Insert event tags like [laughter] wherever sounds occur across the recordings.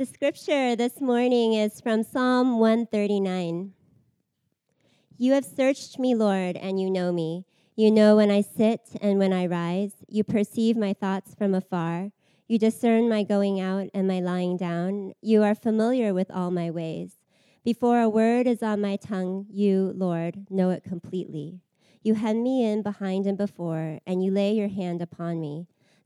The scripture this morning is from Psalm 139. You have searched me, Lord, and you know me. You know when I sit and when I rise. You perceive my thoughts from afar. You discern my going out and my lying down. You are familiar with all my ways. Before a word is on my tongue, you, Lord, know it completely. You hem me in behind and before, and you lay your hand upon me.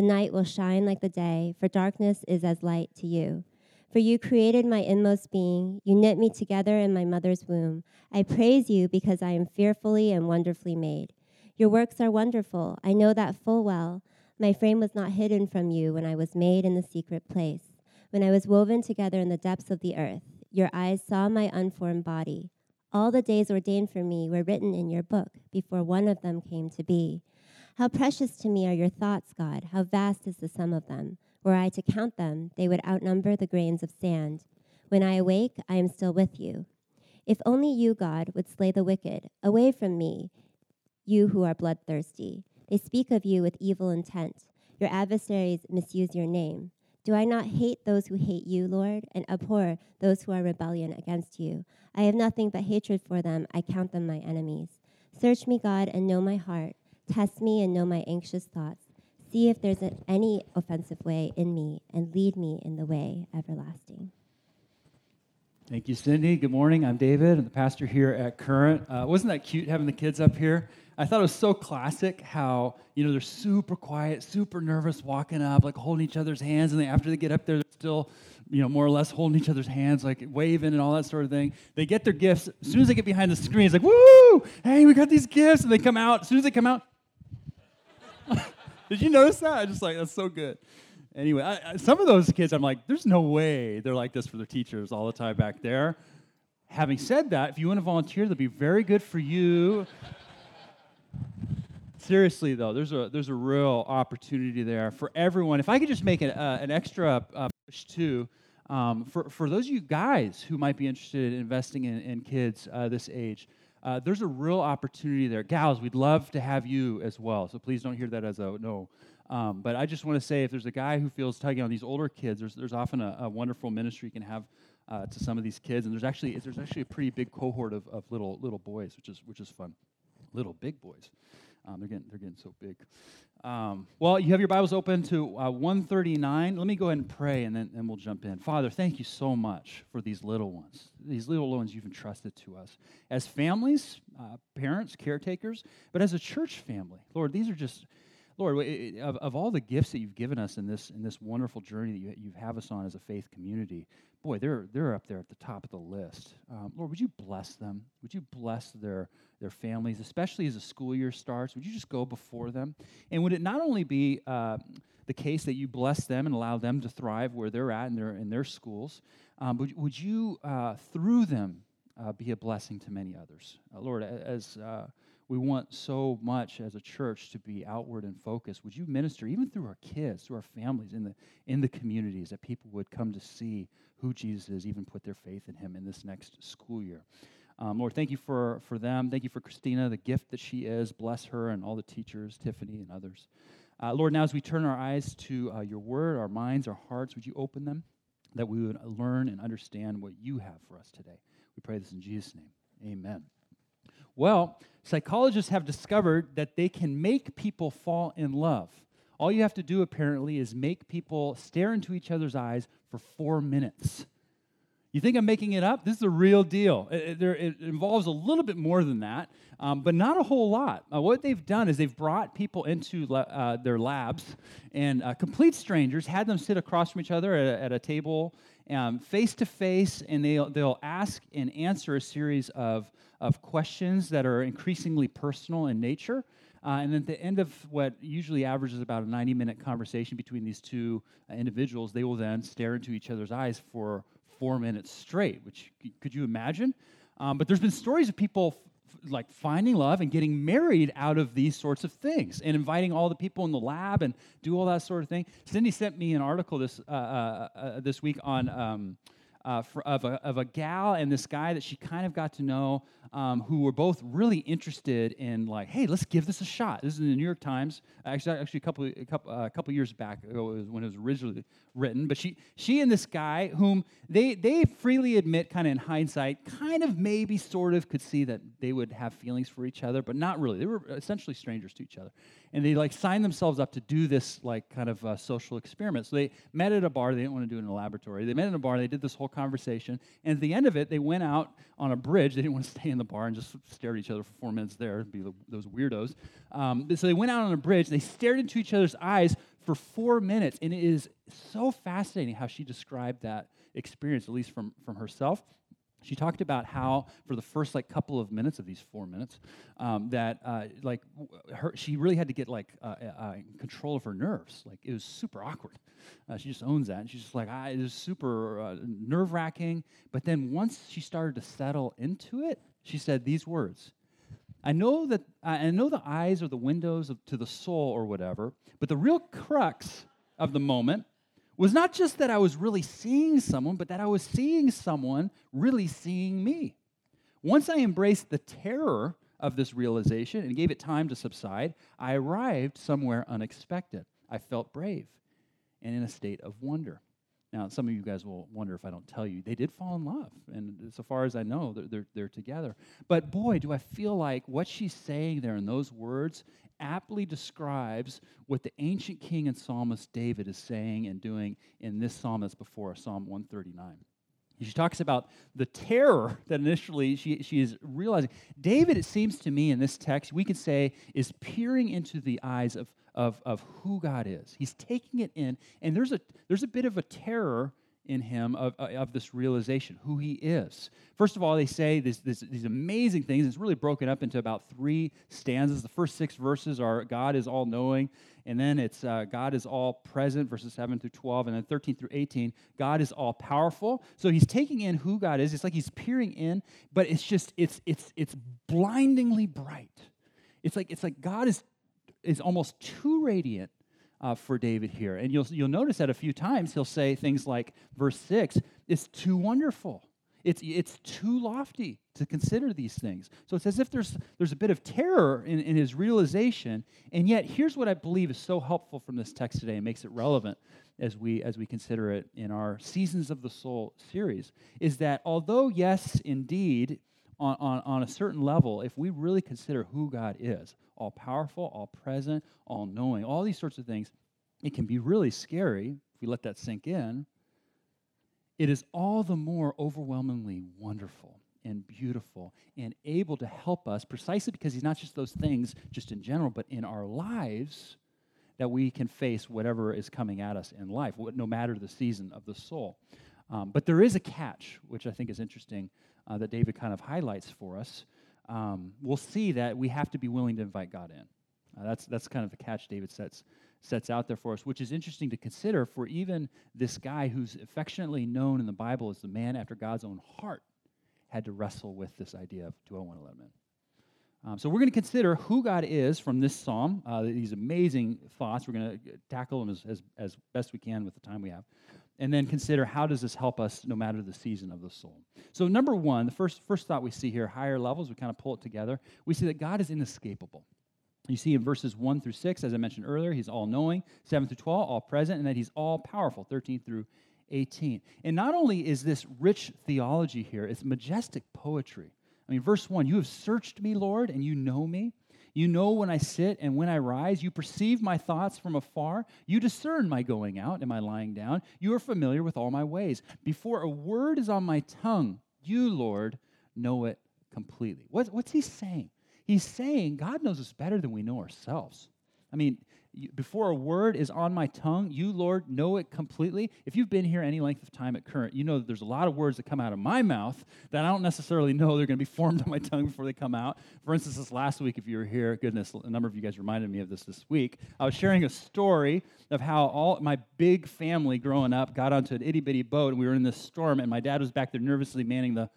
The night will shine like the day, for darkness is as light to you. For you created my inmost being, you knit me together in my mother's womb. I praise you because I am fearfully and wonderfully made. Your works are wonderful, I know that full well. My frame was not hidden from you when I was made in the secret place, when I was woven together in the depths of the earth. Your eyes saw my unformed body. All the days ordained for me were written in your book before one of them came to be. How precious to me are your thoughts, God. How vast is the sum of them. Were I to count them, they would outnumber the grains of sand. When I awake, I am still with you. If only you, God, would slay the wicked, away from me, you who are bloodthirsty. They speak of you with evil intent. Your adversaries misuse your name. Do I not hate those who hate you, Lord, and abhor those who are rebellion against you? I have nothing but hatred for them. I count them my enemies. Search me, God, and know my heart. Test me and know my anxious thoughts. See if there's any offensive way in me, and lead me in the way everlasting. Thank you, Cindy. Good morning. I'm David. I'm the pastor here at Current. Uh, wasn't that cute having the kids up here? I thought it was so classic how, you know, they're super quiet, super nervous walking up, like holding each other's hands. And then after they get up there, they're still, you know, more or less holding each other's hands, like waving and all that sort of thing. They get their gifts. As soon as they get behind the screen, it's like, woo, hey, we got these gifts. And they come out. As soon as they come out, did you notice that? I just like, that's so good. Anyway, I, I, some of those kids, I'm like, there's no way they're like this for their teachers all the time back there. Having said that, if you want to volunteer, that'd be very good for you. Seriously, though, there's a there's a real opportunity there for everyone. If I could just make an, uh, an extra uh, push too, um, for for those of you guys who might be interested in investing in, in kids uh, this age, uh, there's a real opportunity there. Gals, we'd love to have you as well. So please don't hear that as a no. Um, but I just want to say if there's a guy who feels tugging on these older kids, there's, there's often a, a wonderful ministry you can have uh, to some of these kids. And there's actually, there's actually a pretty big cohort of, of little, little boys, which is, which is fun. Little big boys. Um, they're, getting, they're getting so big. Um, well, you have your Bibles open to uh, 139. Let me go ahead and pray, and then and we'll jump in. Father, thank you so much for these little ones, these little ones you've entrusted to us as families, uh, parents, caretakers, but as a church family. Lord, these are just Lord, of, of all the gifts that you've given us in this in this wonderful journey that you, you have us on as a faith community, boy, they're they're up there at the top of the list. Um, Lord, would you bless them? Would you bless their their families, especially as the school year starts? Would you just go before them? And would it not only be uh, the case that you bless them and allow them to thrive where they're at in their in their schools, um, but would you uh, through them uh, be a blessing to many others, uh, Lord? As uh, we want so much as a church to be outward and focused. Would you minister even through our kids, through our families, in the in the communities that people would come to see who Jesus is, even put their faith in Him in this next school year? Um, Lord, thank you for for them. Thank you for Christina, the gift that she is. Bless her and all the teachers, Tiffany and others. Uh, Lord, now as we turn our eyes to uh, Your Word, our minds, our hearts, would you open them that we would learn and understand what You have for us today? We pray this in Jesus' name. Amen. Well, psychologists have discovered that they can make people fall in love. All you have to do, apparently, is make people stare into each other's eyes for four minutes. You think I'm making it up? This is a real deal. It, it, it involves a little bit more than that, um, but not a whole lot. Uh, what they've done is they've brought people into uh, their labs and uh, complete strangers, had them sit across from each other at a, at a table, face to face, and they'll, they'll ask and answer a series of, of questions that are increasingly personal in nature. Uh, and at the end of what usually averages about a 90 minute conversation between these two uh, individuals, they will then stare into each other's eyes for four minutes straight, which could you imagine? Um, but there's been stories of people f- like finding love and getting married out of these sorts of things and inviting all the people in the lab and do all that sort of thing. Cindy sent me an article this, uh, uh, uh, this week on. Um, uh, for, of, a, of a gal and this guy that she kind of got to know um, who were both really interested in like hey let's give this a shot. This is in the new york times. Actually, actually a couple a couple, uh, a couple years back ago when it was originally written. But she she and this guy whom they they freely admit kind of in hindsight kind of maybe sort of could see that they would have feelings for each other but not really. They were essentially strangers to each other and they like signed themselves up to do this like kind of uh, social experiment. So they met at a bar. They didn't want to do it in a laboratory. They met in a bar. They did this whole conversation, and at the end of it, they went out on a bridge. They didn't want to [laughs] stay in the bar and just stare at each other for four minutes there, be the, those weirdos. Um, so they went out on a bridge. They stared into each other's eyes for four minutes, and it is so fascinating how she described that experience, at least from from herself she talked about how for the first like couple of minutes of these four minutes um, that uh, like her she really had to get like uh, uh, uh, control of her nerves. Like it was super awkward. Uh, she just owns that. And she's just like ah, it was super uh, nerve-wracking. But then once she started to settle into it she said these words i know that i know the eyes are the windows of, to the soul or whatever but the real crux of the moment was not just that I was really seeing someone, but that I was seeing someone really seeing me. Once I embraced the terror of this realization and gave it time to subside, I arrived somewhere unexpected. I felt brave and in a state of wonder. Now, some of you guys will wonder if I don't tell you, they did fall in love. And so far as I know, they're, they're, they're, together. But boy, do I feel like what she's saying there in those words aptly describes what the ancient king and psalmist David is saying and doing in this psalm that's before us, Psalm 139. She talks about the terror that initially she, she is realizing. David, it seems to me in this text, we could say, is peering into the eyes of, of, of who God is. He's taking it in, and there's a, there's a bit of a terror in him of, of this realization, who he is. First of all, they say this, this, these amazing things. It's really broken up into about three stanzas. The first six verses are God is all knowing, and then it's uh, God is all present, verses 7 through 12, and then 13 through 18, God is all powerful. So he's taking in who God is. It's like he's peering in, but it's just, it's, it's, it's blindingly bright. It's like, it's like God is, is almost too radiant uh, for David here. And you'll, you'll notice that a few times he'll say things like, verse 6, it's too wonderful. It's, it's too lofty to consider these things. So it's as if there's, there's a bit of terror in, in his realization. And yet, here's what I believe is so helpful from this text today and makes it relevant as we, as we consider it in our Seasons of the Soul series is that although, yes, indeed, on, on, on a certain level, if we really consider who God is, all powerful, all present, all knowing, all these sorts of things, it can be really scary if we let that sink in. It is all the more overwhelmingly wonderful and beautiful and able to help us precisely because He's not just those things just in general, but in our lives that we can face whatever is coming at us in life, no matter the season of the soul. Um, but there is a catch, which I think is interesting, uh, that David kind of highlights for us um, we'll see that we have to be willing to invite God in. Uh, that's, that's kind of the catch David sets, sets out there for us, which is interesting to consider for even this guy who's affectionately known in the Bible as the man after God's own heart had to wrestle with this idea of do I want to let him in? Um, so we're going to consider who God is from this psalm, uh, these amazing thoughts. We're going to tackle them as, as, as best we can with the time we have and then consider how does this help us no matter the season of the soul. So number one, the first, first thought we see here, higher levels, we kind of pull it together. We see that God is inescapable. You see in verses 1 through 6, as I mentioned earlier, he's all knowing, 7 through 12, all present, and that he's all powerful, 13 through 18. And not only is this rich theology here, it's majestic poetry. I mean, verse 1 You have searched me, Lord, and you know me. You know when I sit and when I rise. You perceive my thoughts from afar. You discern my going out and my lying down. You are familiar with all my ways. Before a word is on my tongue, you, Lord, know it completely. What, what's he saying? He's saying God knows us better than we know ourselves. I mean, before a word is on my tongue, you, Lord, know it completely. If you've been here any length of time at Current, you know that there's a lot of words that come out of my mouth that I don't necessarily know they're going to be [laughs] formed on my tongue before they come out. For instance, this last week, if you were here, goodness, a number of you guys reminded me of this this week. I was sharing a story of how all my big family growing up got onto an itty bitty boat, and we were in this storm, and my dad was back there nervously manning the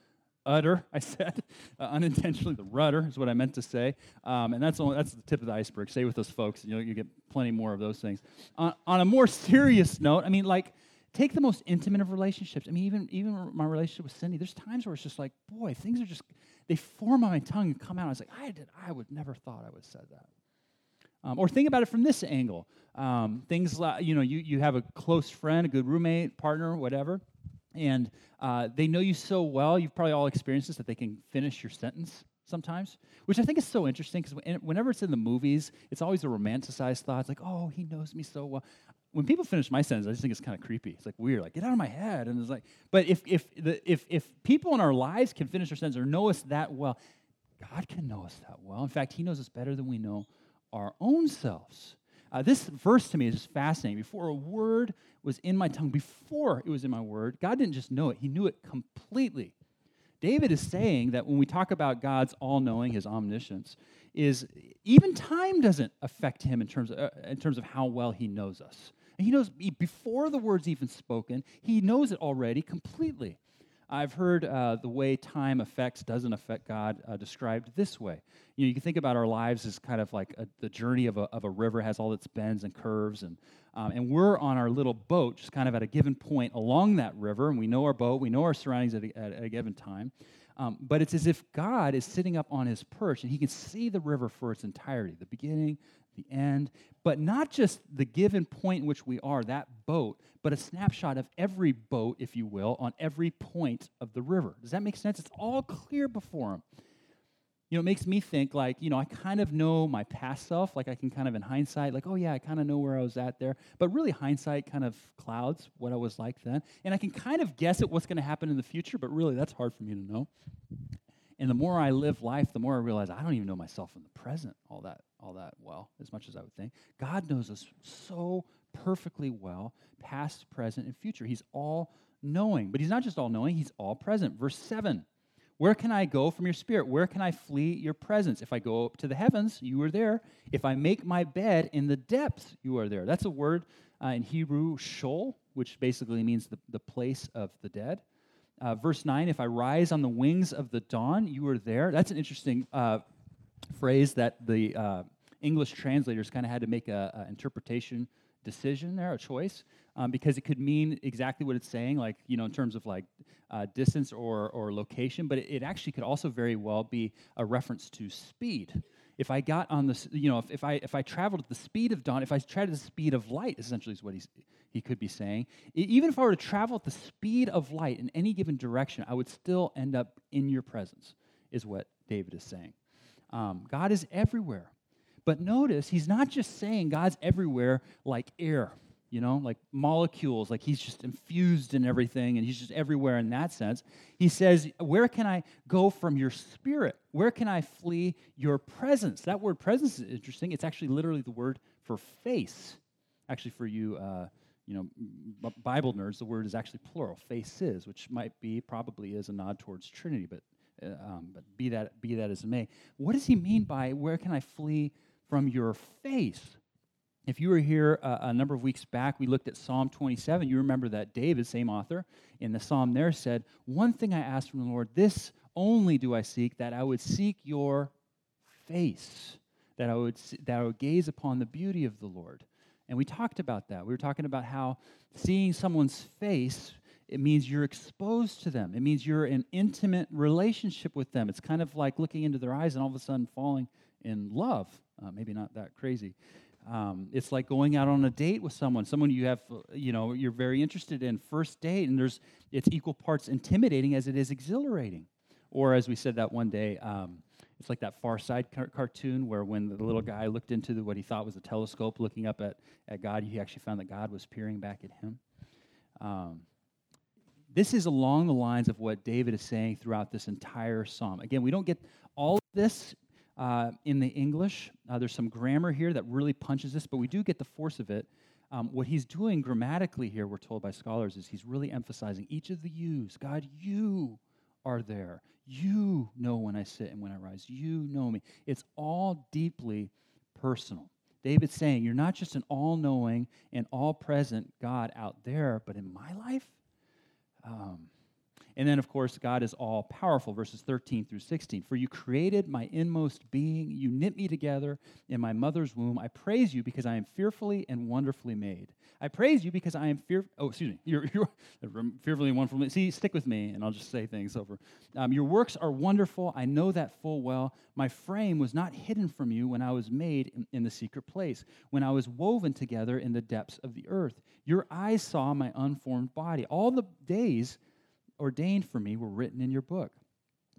udder, I said. [laughs] Uh, unintentionally, the rudder is what I meant to say. Um, and that's, only, that's the tip of the iceberg. Stay with us, folks. You know, you get plenty more of those things. On, on a more serious note, I mean, like, take the most intimate of relationships. I mean, even, even my relationship with Cindy, there's times where it's just like, boy, things are just, they form on my tongue and come out. I was like, I, did, I would never thought I would have said that. Um, or think about it from this angle. Um, things like, you know, you, you have a close friend, a good roommate, partner, whatever and uh, they know you so well, you've probably all experienced this, that they can finish your sentence sometimes, which I think is so interesting because whenever it's in the movies, it's always a romanticized thought. It's like, oh, he knows me so well. When people finish my sentence, I just think it's kind of creepy. It's like weird, like get out of my head. And it's like, but if if the if if people in our lives can finish our sentence or know us that well, God can know us that well. In fact, He knows us better than we know our own selves. Uh, this verse to me is just fascinating. Before a word was in my tongue, before it was in my word, God didn't just know it, He knew it completely. David is saying that when we talk about God's all knowing, His omniscience, is even time doesn't affect Him in terms of, uh, in terms of how well He knows us. And he knows before the word's even spoken, He knows it already completely. I've heard uh, the way time affects, doesn't affect God, uh, described this way. You know, you can think about our lives as kind of like a, the journey of a, of a river has all its bends and curves, and um, and we're on our little boat, just kind of at a given point along that river, and we know our boat, we know our surroundings at a, at a given time. Um, but it's as if God is sitting up on his perch and he can see the river for its entirety the beginning, the end, but not just the given point in which we are, that boat, but a snapshot of every boat, if you will, on every point of the river. Does that make sense? It's all clear before him. You know, it makes me think like, you know, I kind of know my past self, like I can kind of in hindsight, like, oh yeah, I kind of know where I was at there. But really, hindsight kind of clouds what I was like then. And I can kind of guess at what's going to happen in the future, but really, that's hard for me to know. And the more I live life, the more I realize I don't even know myself in the present all that all that well, as much as I would think. God knows us so perfectly well, past, present, and future. He's all knowing. But he's not just all knowing, he's all present. Verse 7 Where can I go from your spirit? Where can I flee your presence? If I go up to the heavens, you are there. If I make my bed in the depths, you are there. That's a word uh, in Hebrew, Sheol, which basically means the, the place of the dead. Uh, verse 9, if I rise on the wings of the dawn, you are there. That's an interesting uh, phrase that the uh, English translators kind of had to make an interpretation decision there, a choice, um, because it could mean exactly what it's saying, like, you know, in terms of like uh, distance or, or location, but it, it, actually could also very well be a reference to speed. If I got on this, you know, if, if I if I traveled at the speed of dawn, if I traveled at the speed of light, essentially is what he's, he could be saying. Even if I were to travel at the speed of light in any given direction, I would still end up in your presence, is what David is saying. Um, God is everywhere. But notice, he's not just saying God's everywhere like air, you know, like molecules, like he's just infused in everything and he's just everywhere in that sense. He says, Where can I go from your spirit? Where can I flee your presence? That word presence is interesting. It's actually literally the word for face. Actually, for you, uh, you know, Bible nerds, the word is actually plural, faces, which might be, probably is a nod towards Trinity, but uh, um, but be that be that as it may, what does he mean by where can I flee from your face? If you were here uh, a number of weeks back, we looked at Psalm 27. You remember that David, same author, in the psalm there said, "One thing I ask from the Lord, this only do I seek, that I would seek your face, that I would that I would gaze upon the beauty of the Lord." And we talked about that. We were talking about how seeing someone's face it means you're exposed to them. It means you're in intimate relationship with them. It's kind of like looking into their eyes and all of a sudden falling in love. Uh, maybe not that crazy. Um, it's like going out on a date with someone, someone you have, you know, you're very interested in, first date, and there's it's equal parts intimidating as it is exhilarating. Or as we said that one day, um, it's like that Far Side car- cartoon where when the little guy looked into the, what he thought was a telescope, looking up at, at God, he actually found that God was peering back at him. Um, this is along the lines of what David is saying throughout this entire psalm. Again, we don't get all of this uh, in the English. Uh, there's some grammar here that really punches this, but we do get the force of it. Um, what he's doing grammatically here, we're told by scholars, is he's really emphasizing each of the yous. God, you are there. You know when I sit and when I rise. You know me. It's all deeply personal. David's saying, You're not just an all knowing and all present God out there, but in my life, um, and then, of course, God is all powerful, verses 13 through 16. For you created my inmost being, you knit me together in my mother's womb. I praise you because I am fearfully and wonderfully made. I praise you because I am fear. Oh, excuse me. [laughs] You're, you're fearfully and wonderfully. See, stick with me, and I'll just say things over. Um, your works are wonderful. I know that full well. My frame was not hidden from you when I was made in, in the secret place, when I was woven together in the depths of the earth. Your eyes saw my unformed body. All the days ordained for me were written in your book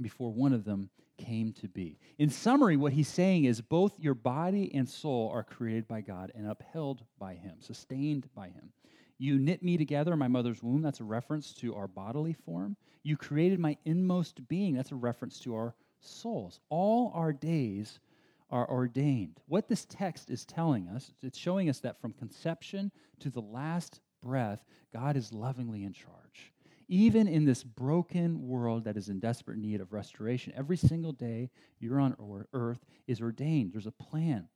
before one of them came to be. In summary, what he's saying is both your body and soul are created by God and upheld by him, sustained by him. You knit me together in my mother's womb. That's a reference to our bodily form. You created my inmost being. That's a reference to our souls. All our days are ordained. What this text is telling us, it's showing us that from conception to the last breath, God is lovingly in charge even in this broken world that is in desperate need of restoration. Every single day you're on earth is ordained, there's a plan.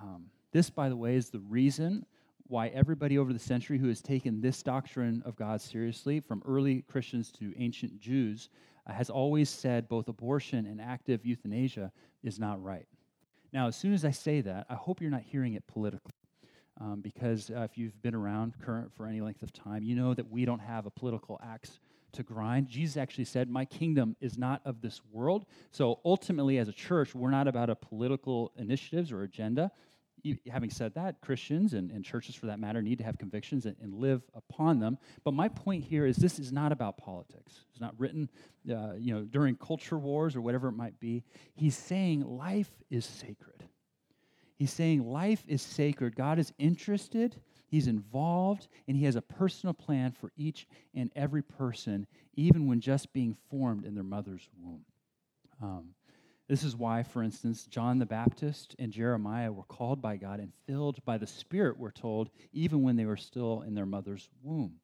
Um, this, by the way, is the reason why everybody over the century who has taken this doctrine of God seriously, from early Christians to ancient Jews, uh, has always said both abortion and active euthanasia is not right. Now, as soon as I say that, I hope you're not hearing it politically um, because uh, if you've been around current for any length of time, you know that we don't have a political axe to grind. Jesus actually said, My kingdom is not of this world. So ultimately, as a church, we're not about a political initiatives or agenda. Having said that, Christians and, and, churches for that matter need to have convictions and, and, live upon them. But my point here is this is not about politics. It's not written uh, you know, during culture wars or whatever it might be. He's saying life is sacred. He's saying life is sacred. God is interested, He's involved, and He has a personal plan for each and every person, even when just being formed in their mother's womb. Um, this is why, for instance, John the Baptist and Jeremiah were called by God and filled by the Spirit, we're told, even when they were still in their mother's womb.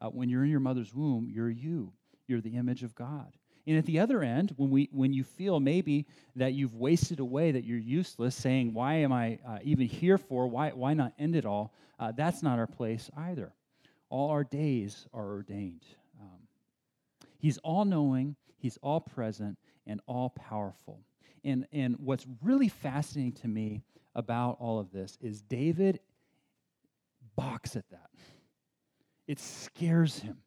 Uh, when you're in your mother's womb, you're you, you're the image of God. And at the other end, when, we, when you feel maybe that you've wasted away, that you're useless, saying, Why am I uh, even here for? Why, why not end it all? Uh, that's not our place either. All our days are ordained. Um, he's all knowing, He's all present, and all powerful. And, and what's really fascinating to me about all of this is David balks at that. It scares him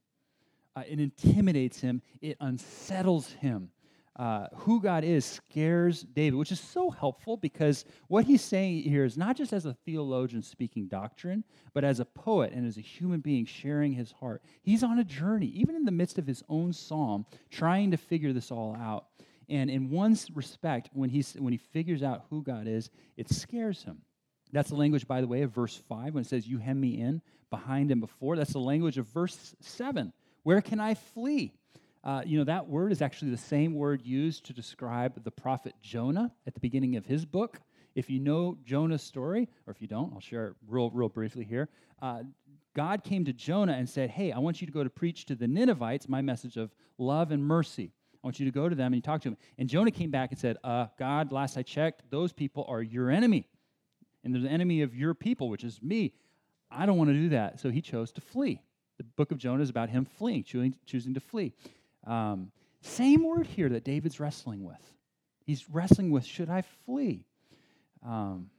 uh, it intimidates him, it unsettles him. Uh, who God is scares David, which is so helpful because what he's saying here is not just as a theologian speaking doctrine, but as a poet and as a human being sharing his heart. He's on a journey, even in the midst of his own psalm, trying to figure this all out. And in one respect, when, he's, when he figures out who God is, it scares him. That's the language, by the way, of verse 5 when it says, You hem me in behind and before. That's the language of verse 7 where can I flee? Uh, you know, that word is actually the same word used to describe the prophet Jonah at the beginning of his book. If you know Jonah's story, or if you don't, I'll share it real, real briefly here. Uh, God came to Jonah and said, Hey, I want you to go to preach to the Ninevites my message of love and mercy. I want you to go to them and talk to them. And Jonah came back and said, uh, God, last I checked, those people are your enemy. And they're the enemy of your people, which is me. I don't want to do that. So he chose to flee. The book of Jonah is about him fleeing, choosing, to flee. Um, same word here that David's wrestling with. He's wrestling with, should I flee? Um,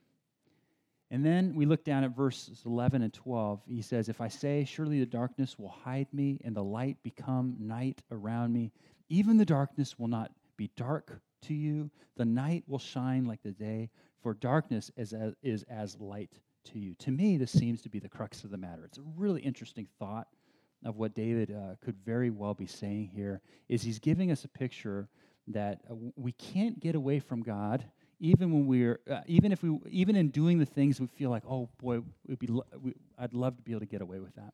and then we look down at verses 11 and 12. He says, If I say, Surely the darkness will hide me, and the light become night around me, even the darkness will not be dark to you. The night will shine like the day, for darkness is as, is as light to you. To me, this seems to be the crux of the matter. It's a really interesting thought of what David uh, could very well be saying here is he's giving us a picture that uh, we can't get away from God even when we're uh, even if we even in doing the things we feel like oh boy we'd be lo- we, I'd love to be able to get away with that.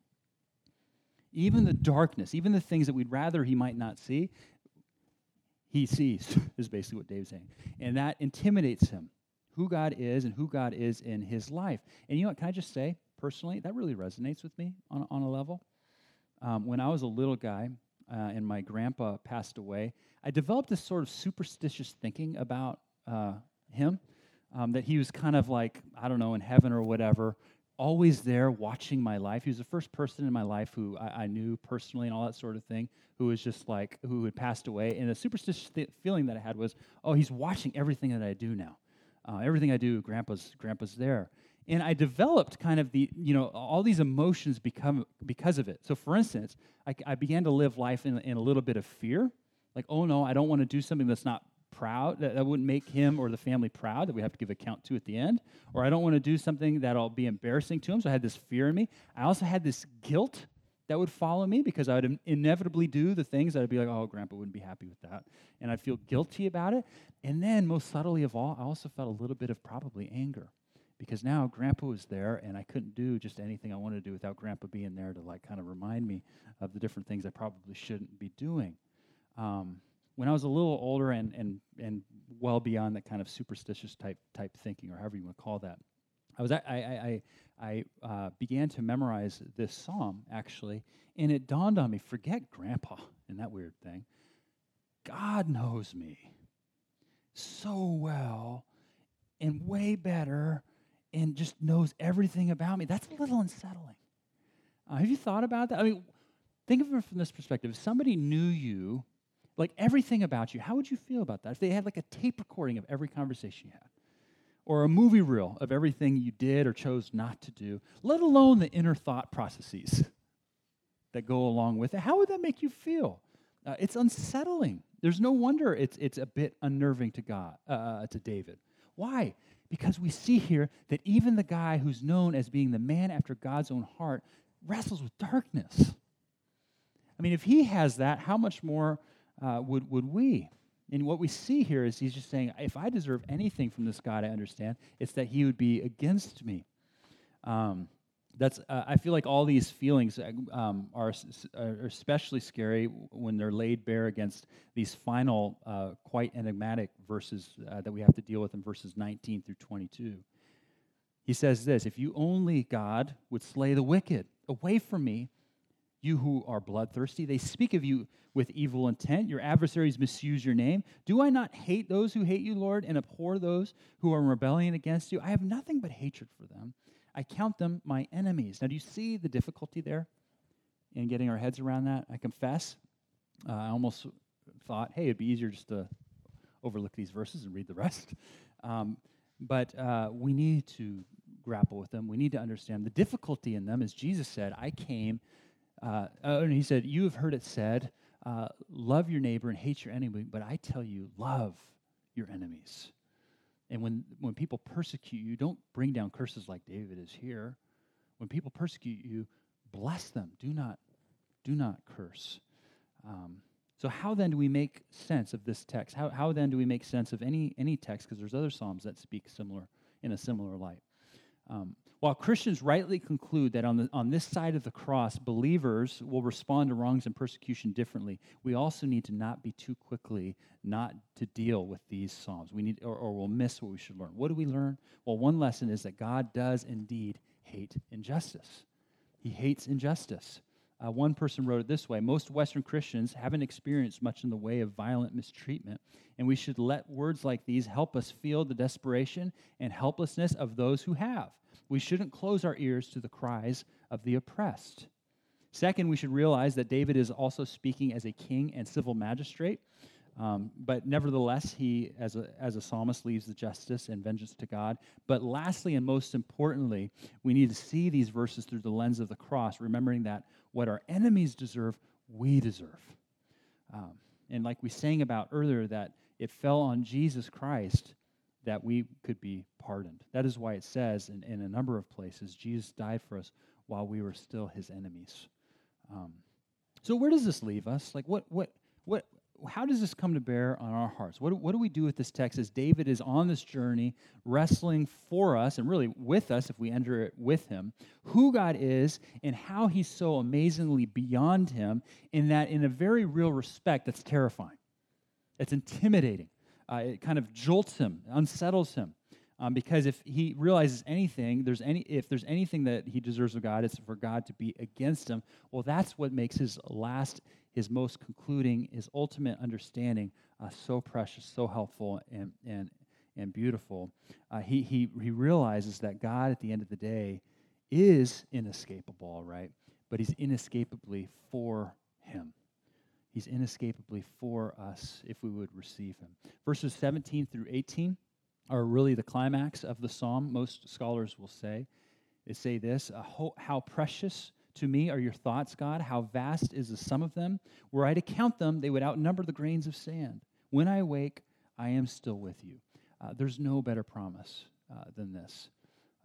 Even the darkness, even the things that we'd rather he might not see, he sees, [laughs] is basically what David's saying. And that intimidates him, who God is and who God is in his life. And you know what? Can I just say, personally, that really resonates with me on, on a level. Um, when I was a little guy uh, and my grandpa passed away, I developed this sort of superstitious thinking about uh, him um, that he was kind of like, I don't know, in heaven or whatever, always there watching my life. He was the first person in my life who I, I, knew personally and all that sort of thing, who was just like, who had passed away. And the superstitious th- feeling that I had was, oh, he's watching everything that I do now. Uh, everything I do, grandpa's, grandpa's there. And I developed kind of the, you know, all these emotions become because of it. So, for instance, I, I began to live life in, in a little bit of fear. Like, oh no, I don't want to do something that's not proud, that, that wouldn't make him or the family proud that we have to give account to at the end. Or I don't want to do something that'll be embarrassing to him. So I had this fear in me. I also had this guilt that would follow me because I would inevitably do the things that I'd be like, oh, grandpa wouldn't be happy with that. And I'd feel guilty about it. And then, most subtly of all, I also felt a little bit of probably anger because now grandpa was there and I couldn't do just anything I wanted to do without grandpa being there to like kind of remind me of the different things I probably shouldn't be doing. Um, when I was a little older and, and, and well beyond that kind of superstitious type, type thinking, or however you want to call that, I, was, I, I, I, I uh, began to memorize this psalm, actually, and it dawned on me forget grandpa and that weird thing. God knows me so well and way better and just knows everything about me. That's a little unsettling. Uh, have you thought about that? I mean, think of it from this perspective. If somebody knew you like everything about you, how would you feel about that? If they had like a tape recording of every conversation you had, or a movie reel of everything you did or chose not to do, let alone the inner thought processes that go along with it, how would that make you feel? Uh, it's unsettling. There's no wonder it's, it's a bit unnerving to God, uh, uh, to David. Why? Because we see here that even the guy who's known as being the man after God's own heart wrestles with darkness. I mean, if he has that, how much more uh, would, would we? And what we see here is he's just saying, if I deserve anything from this God, I understand, it's that he would be against me. Um, that's, uh, I feel like all these feelings uh, um, are, are, especially scary when they're laid bare against these final, uh, quite enigmatic verses uh, that we have to deal with in verses 19 through 22. He says this If you only, God, would slay the wicked, away from me, you who are bloodthirsty. They speak of you with evil intent. Your adversaries misuse your name. Do I not hate those who hate you, Lord, and abhor those who are in rebellion against you? I have nothing but hatred for them. I count them my enemies. Now, do you see the difficulty there in getting our heads around that? I confess, uh, I almost thought, hey, it'd be easier just to overlook these verses and read the rest. [laughs] Um, but uh, we need to grapple with them. We need to understand the difficulty in them. As Jesus said, I came uh, oh, and he said, You have heard it said, uh, love your neighbor and hate your enemy, but I tell you, love your enemies. And when, when people persecute you, don't bring down curses like David is here. When people persecute you, bless them. Do not, do not curse. Um, so how then do we make sense of this text? How, how then do we make sense of any, any text? Because there's other psalms that speak similar in a similar light. Um, while Christians rightly conclude that on, the, on this side of the cross, believers will respond to wrongs and persecution differently, we also need to not be too quickly not to deal with these Psalms. We need, or, or we'll miss what we should learn. What do we learn? Well, one lesson is that God does indeed hate injustice. He hates injustice. Uh, one person wrote it this way Most Western Christians haven't experienced much in the way of violent mistreatment, and we should let words like these help us feel the desperation and helplessness of those who have we shouldn't close our ears to the cries of the oppressed. Second, we should realize that David is also speaking as a king and civil magistrate. Um, but nevertheless, he, as a, as a psalmist, leaves the justice and vengeance to God. But lastly, and most importantly, we need to see these verses through the lens of the cross, remembering that what our enemies deserve, we deserve. Um, and like we sang about earlier, that it fell on Jesus Christ that we could be pardoned. That is why it says in, in a number of places, Jesus died for us while we were still his enemies. Um, so where does this leave us? Like what what what how does this come to bear on our hearts? What, what do we do with this text as David is on this journey, wrestling for us and really with us if we enter it with him, who God is and how he's so amazingly beyond him, in that, in a very real respect, that's terrifying. It's intimidating. Uh, it kind of jolts him, unsettles him. Um, because if he realizes anything, there's any if there's anything that he deserves of God, it's for God to be against him. Well, that's what makes his last, his most concluding, his ultimate understanding uh, so precious, so helpful, and and and beautiful. Uh, he he he realizes that God, at the end of the day, is inescapable, right? But he's inescapably for him. He's inescapably for us if we would receive him. Verses 17 through 18 are really the climax of the psalm, most scholars will say. They say this How precious to me are your thoughts, God. How vast is the sum of them. Were I to count them, they would outnumber the grains of sand. When I wake, I am still with you. Uh, there's no better promise uh, than this.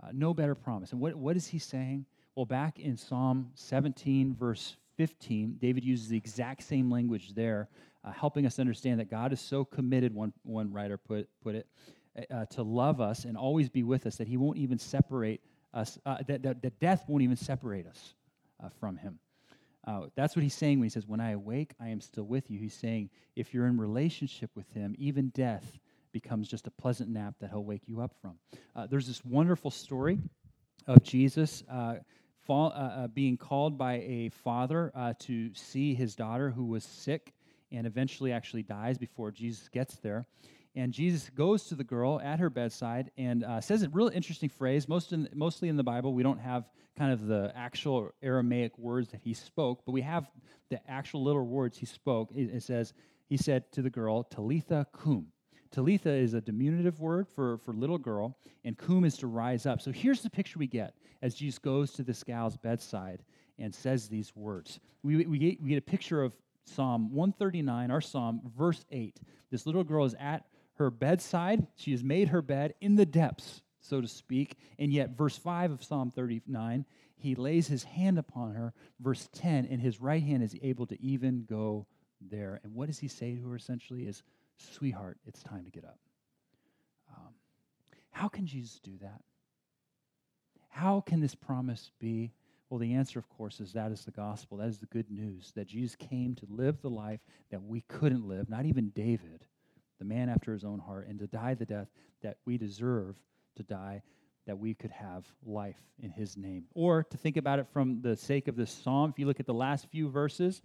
Uh, no better promise. And what, what is he saying? Well, back in Psalm 17, verse 15, David uses the exact same language there, uh, helping us understand that God is so committed, one, one writer put, put it, uh, to love us and always be with us that he won't even separate us, uh, that, that, that, death won't even separate us uh, from him. Uh, that's what he's saying when he says, When I awake, I am still with you. He's saying, if you're in relationship with him, even death becomes just a pleasant nap that he'll wake you up from. Uh, there's this wonderful story of Jesus uh, fall, being called by a father to see his daughter who was sick and eventually actually dies before Jesus gets there. And Jesus goes to the girl at her bedside and uh, says a really interesting phrase. Most in, mostly in the Bible, we don't have kind of the actual Aramaic words that he spoke, but we have the actual little words he spoke. It, it says, He said to the girl, Talitha cum. Talitha is a diminutive word for, for little girl, and cum is to rise up. So here's the picture we get as Jesus goes to this gal's bedside and says these words. We, we, get, we get a picture of Psalm 139, our psalm, verse 8. This little girl is at her bedside. She has made her bed in the depths, so to speak. And yet, verse 5 of Psalm 39, he lays his hand upon her. Verse 10, and his right hand is able to even go there. And what does he say to her essentially is, Sweetheart, it's time to get up. Um, how can Jesus do that? How can this promise be? Well, the answer, of course, is that is the gospel. That is the good news that Jesus came to live the life that we couldn't live, not even David the man after his own heart, and to die the death that we deserve to die, that we could have life in his name. Or to think about it from the sake of this psalm, if you look at the last few verses,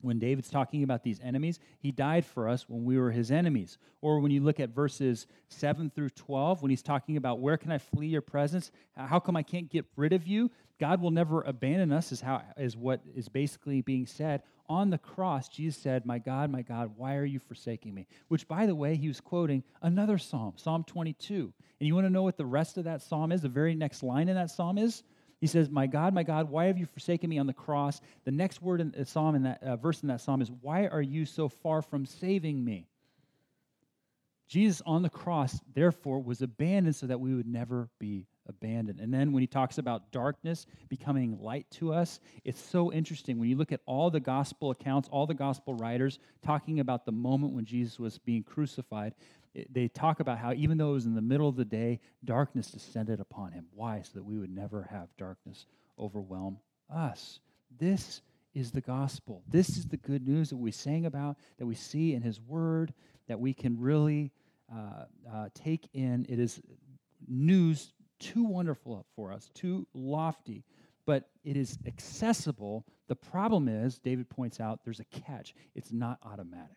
when David's talking about these enemies, he died for us when we were his enemies. Or when you look at verses 7 through 12, when he's talking about where can I flee your presence? How come I can't get rid of you? God will never abandon us, is, how, is what is basically being said on the cross, Jesus said, My God, my God, why are you forsaking me? Which, by the way, he was quoting another psalm, Psalm 22. And you want to know what the rest of that psalm is? The very next line in that psalm is? He says, My God, my God, why have you forsaken me on the cross? The next word in the psalm in that uh, verse in that psalm is, Why are you so far from saving me? Jesus on the cross, therefore, was abandoned so that we would never be abandoned. And then when he talks about darkness becoming light to us, it's so interesting. When you look at all the gospel accounts, all the gospel writers talking about the moment when Jesus was being crucified, they talk about how even though it was in the middle of the day, darkness descended upon him. Why? So that we would never have darkness overwhelm us. This is the gospel. This is the good news that we sang about, that we see in his word, that we can really uh, uh, take in. It is news too wonderful for us, too lofty, but it is accessible. The problem is, David points out, there's a catch. It's not automatic.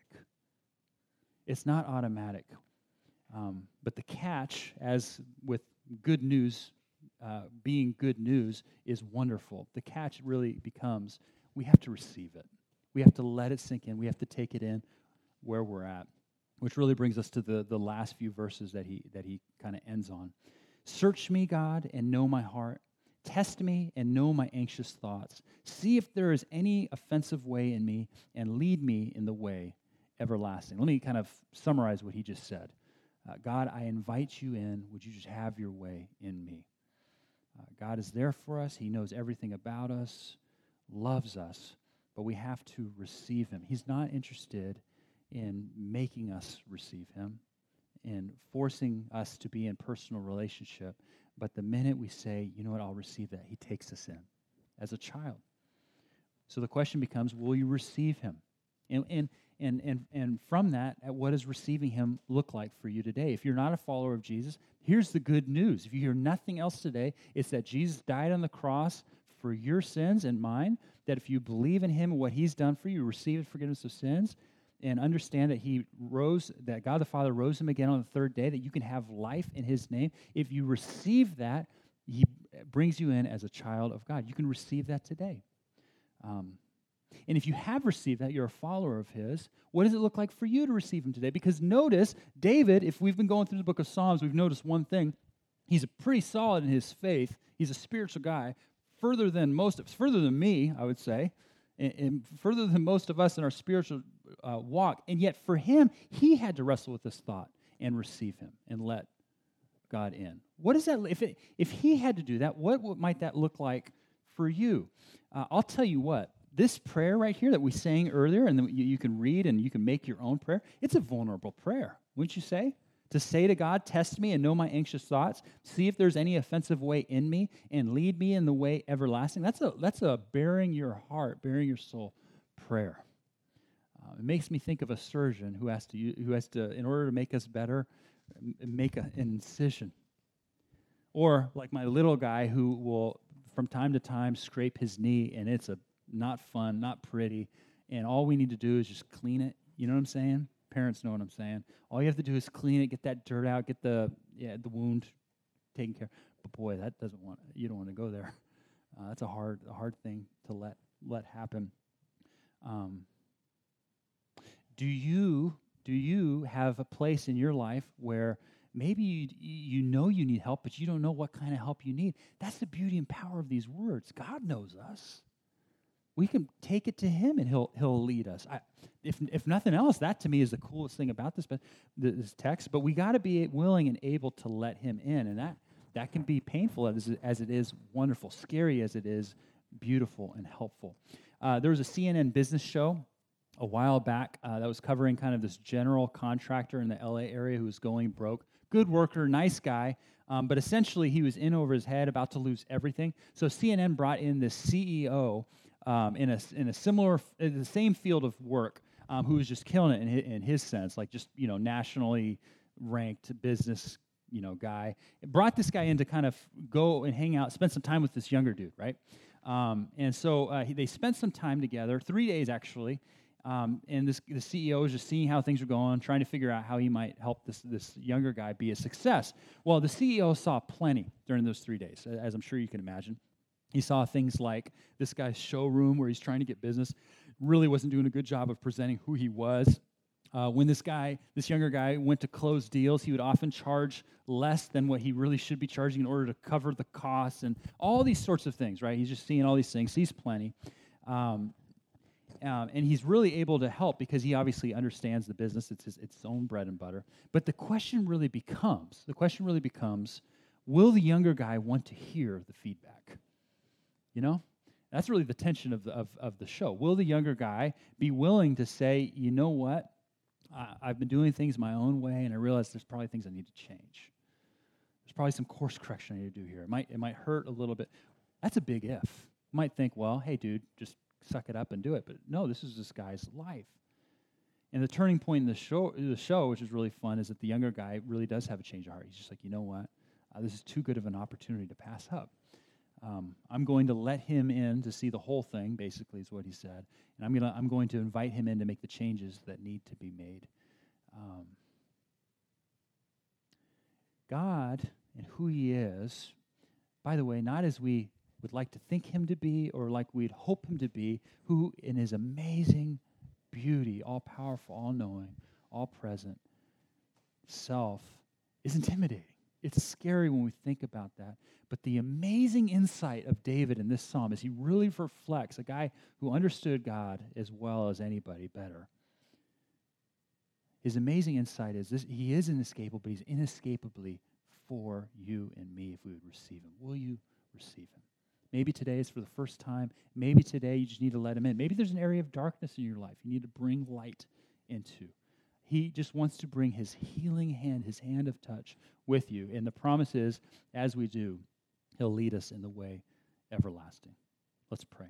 It's not automatic. Um, but the catch, as with good news uh, being good news, is wonderful. The catch really becomes we have to receive it. We have to let it sink in. We have to take it in where we're at, which really brings us to the, the last few verses that he, that he kind of ends on. Search me, God, and know my heart. Test me and know my anxious thoughts. See if there is any offensive way in me, and lead me in the way everlasting. Let me kind of summarize what he just said. Uh, God, I invite you in. Would you just have your way in me? Uh, God is there for us. He knows everything about us, loves us, but we have to receive him. He's not interested in making us receive him and forcing us to be in personal relationship. But the minute we say, you know what, I'll receive that, he takes us in as a child. So the question becomes, will you receive him? And, and, And, and, and from that, what does receiving him look like for you today? If you're not a follower of Jesus, here's the good news. If you hear nothing else today, it's that Jesus died on the cross for your sins and mine, that if you believe in him and what he's done for you, receive forgiveness of sins, and understand that he rose, that God the Father rose him again on the third day, that you can have life in his name. If you receive that, he brings you in as a child of God. You can receive that today. Um, and if you have received that, you're a follower of his, what does it look like for you to receive him today? Because notice, David, if we've been going through the book of Psalms, we've noticed one thing. He's pretty solid in his faith. He's a spiritual guy, further than most of further than me, I would say, and, and further than most of us in our spiritual uh, walk. And yet, for him, he had to wrestle with this thought and receive him and let God in. What is that? If, it, if he had to do that, what, what might that look like for you? Uh, I'll tell you what, this prayer right here that we sang earlier and you, you can read and you can make your own prayer, it's a vulnerable prayer, wouldn't you say? To say to God, test me and know my anxious thoughts, see if there's any offensive way in me, and lead me in the way everlasting. That's a, that's a baring your heart, baring your soul prayer. Uh, it makes me think of a surgeon who has to, who has to, in order to make us better, make a, an incision. Or like my little guy who will, from time to time, scrape his knee, and it's a not fun, not pretty, and all we need to do is just clean it. You know what I'm saying? Parents know what I'm saying. All you have to do is clean it, get that dirt out, get the yeah the wound taken care. But boy, that doesn't want you don't want to go there. Uh, that's a hard a hard thing to let let happen. Um, do you do you have a place in your life where maybe you, you know you need help, but you don't know what kind of help you need? That's the beauty and power of these words. God knows us we can take it to him and he'll he'll lead us. I, if if nothing else, that to me is the coolest thing about this this text. But we got to be willing and able to let him in, and that that can be painful as as it is wonderful, scary as it is beautiful and helpful. Uh, there was a CNN business show a while back uh, that was covering kind of this general contractor in the LA area who was going broke. Good worker, nice guy, um, but essentially he was in over his head, about to lose everything. So CNN brought in this CEO um, in, a, in a similar, in the same field of work, um, who was just killing it in his, in his sense, like just, you know, nationally ranked business, you know, guy. It brought this guy in to kind of go and hang out, spend some time with this younger dude, right? Um, and so uh, he, they spent some time together, three days actually. Um, and this, the CEO was just seeing how things were going, trying to figure out how he might help this, this younger guy be a success. Well, the CEO saw plenty during those three days, as I'm sure you can imagine. He saw things like this guy's showroom where he's trying to get business, really wasn't doing a good job of presenting who he was. Uh, when this guy, this younger guy, went to close deals, he would often charge less than what he really should be charging in order to cover the costs and all these sorts of things, right? He's just seeing all these things, sees plenty. Um, um, and he's really able to help because he obviously understands the business. It's his, its own bread and butter. But the question really becomes the question really becomes will the younger guy want to hear the feedback? You know? That's really the tension of the, of, of the show. Will the younger guy be willing to say, you know what? I, I've been doing things my own way, and I realize there's probably things I need to change. There's probably some course correction I need to do here. It might, it might hurt a little bit. That's a big if. You might think, well, hey, dude, just suck it up and do it. But no, this is this guy's life. And the turning point in the show, the show, which is really fun, is that the younger guy really does have a change of heart. He's just like, you know what? Uh, this is too good of an opportunity to pass up. Um, I'm going to let him in to see the whole thing, basically, is what he said. And I'm, gonna, I'm going to invite him in to make the changes that need to be made. Um, God and who he is, by the way, not as we would like to think him to be or like we'd hope him to be, who in his amazing beauty, all powerful, all knowing, all present self is intimidating. It's scary when we think about that. But the amazing insight of David in this psalm is he really reflects a guy who understood God as well as anybody better. His amazing insight is this he is inescapable, but he's inescapably for you and me if we would receive him. Will you receive him? Maybe today is for the first time. Maybe today you just need to let him in. Maybe there's an area of darkness in your life you need to bring light into. He just wants to bring his healing hand, his hand of touch with you. And the promise is, as we do, he'll lead us in the way everlasting. Let's pray.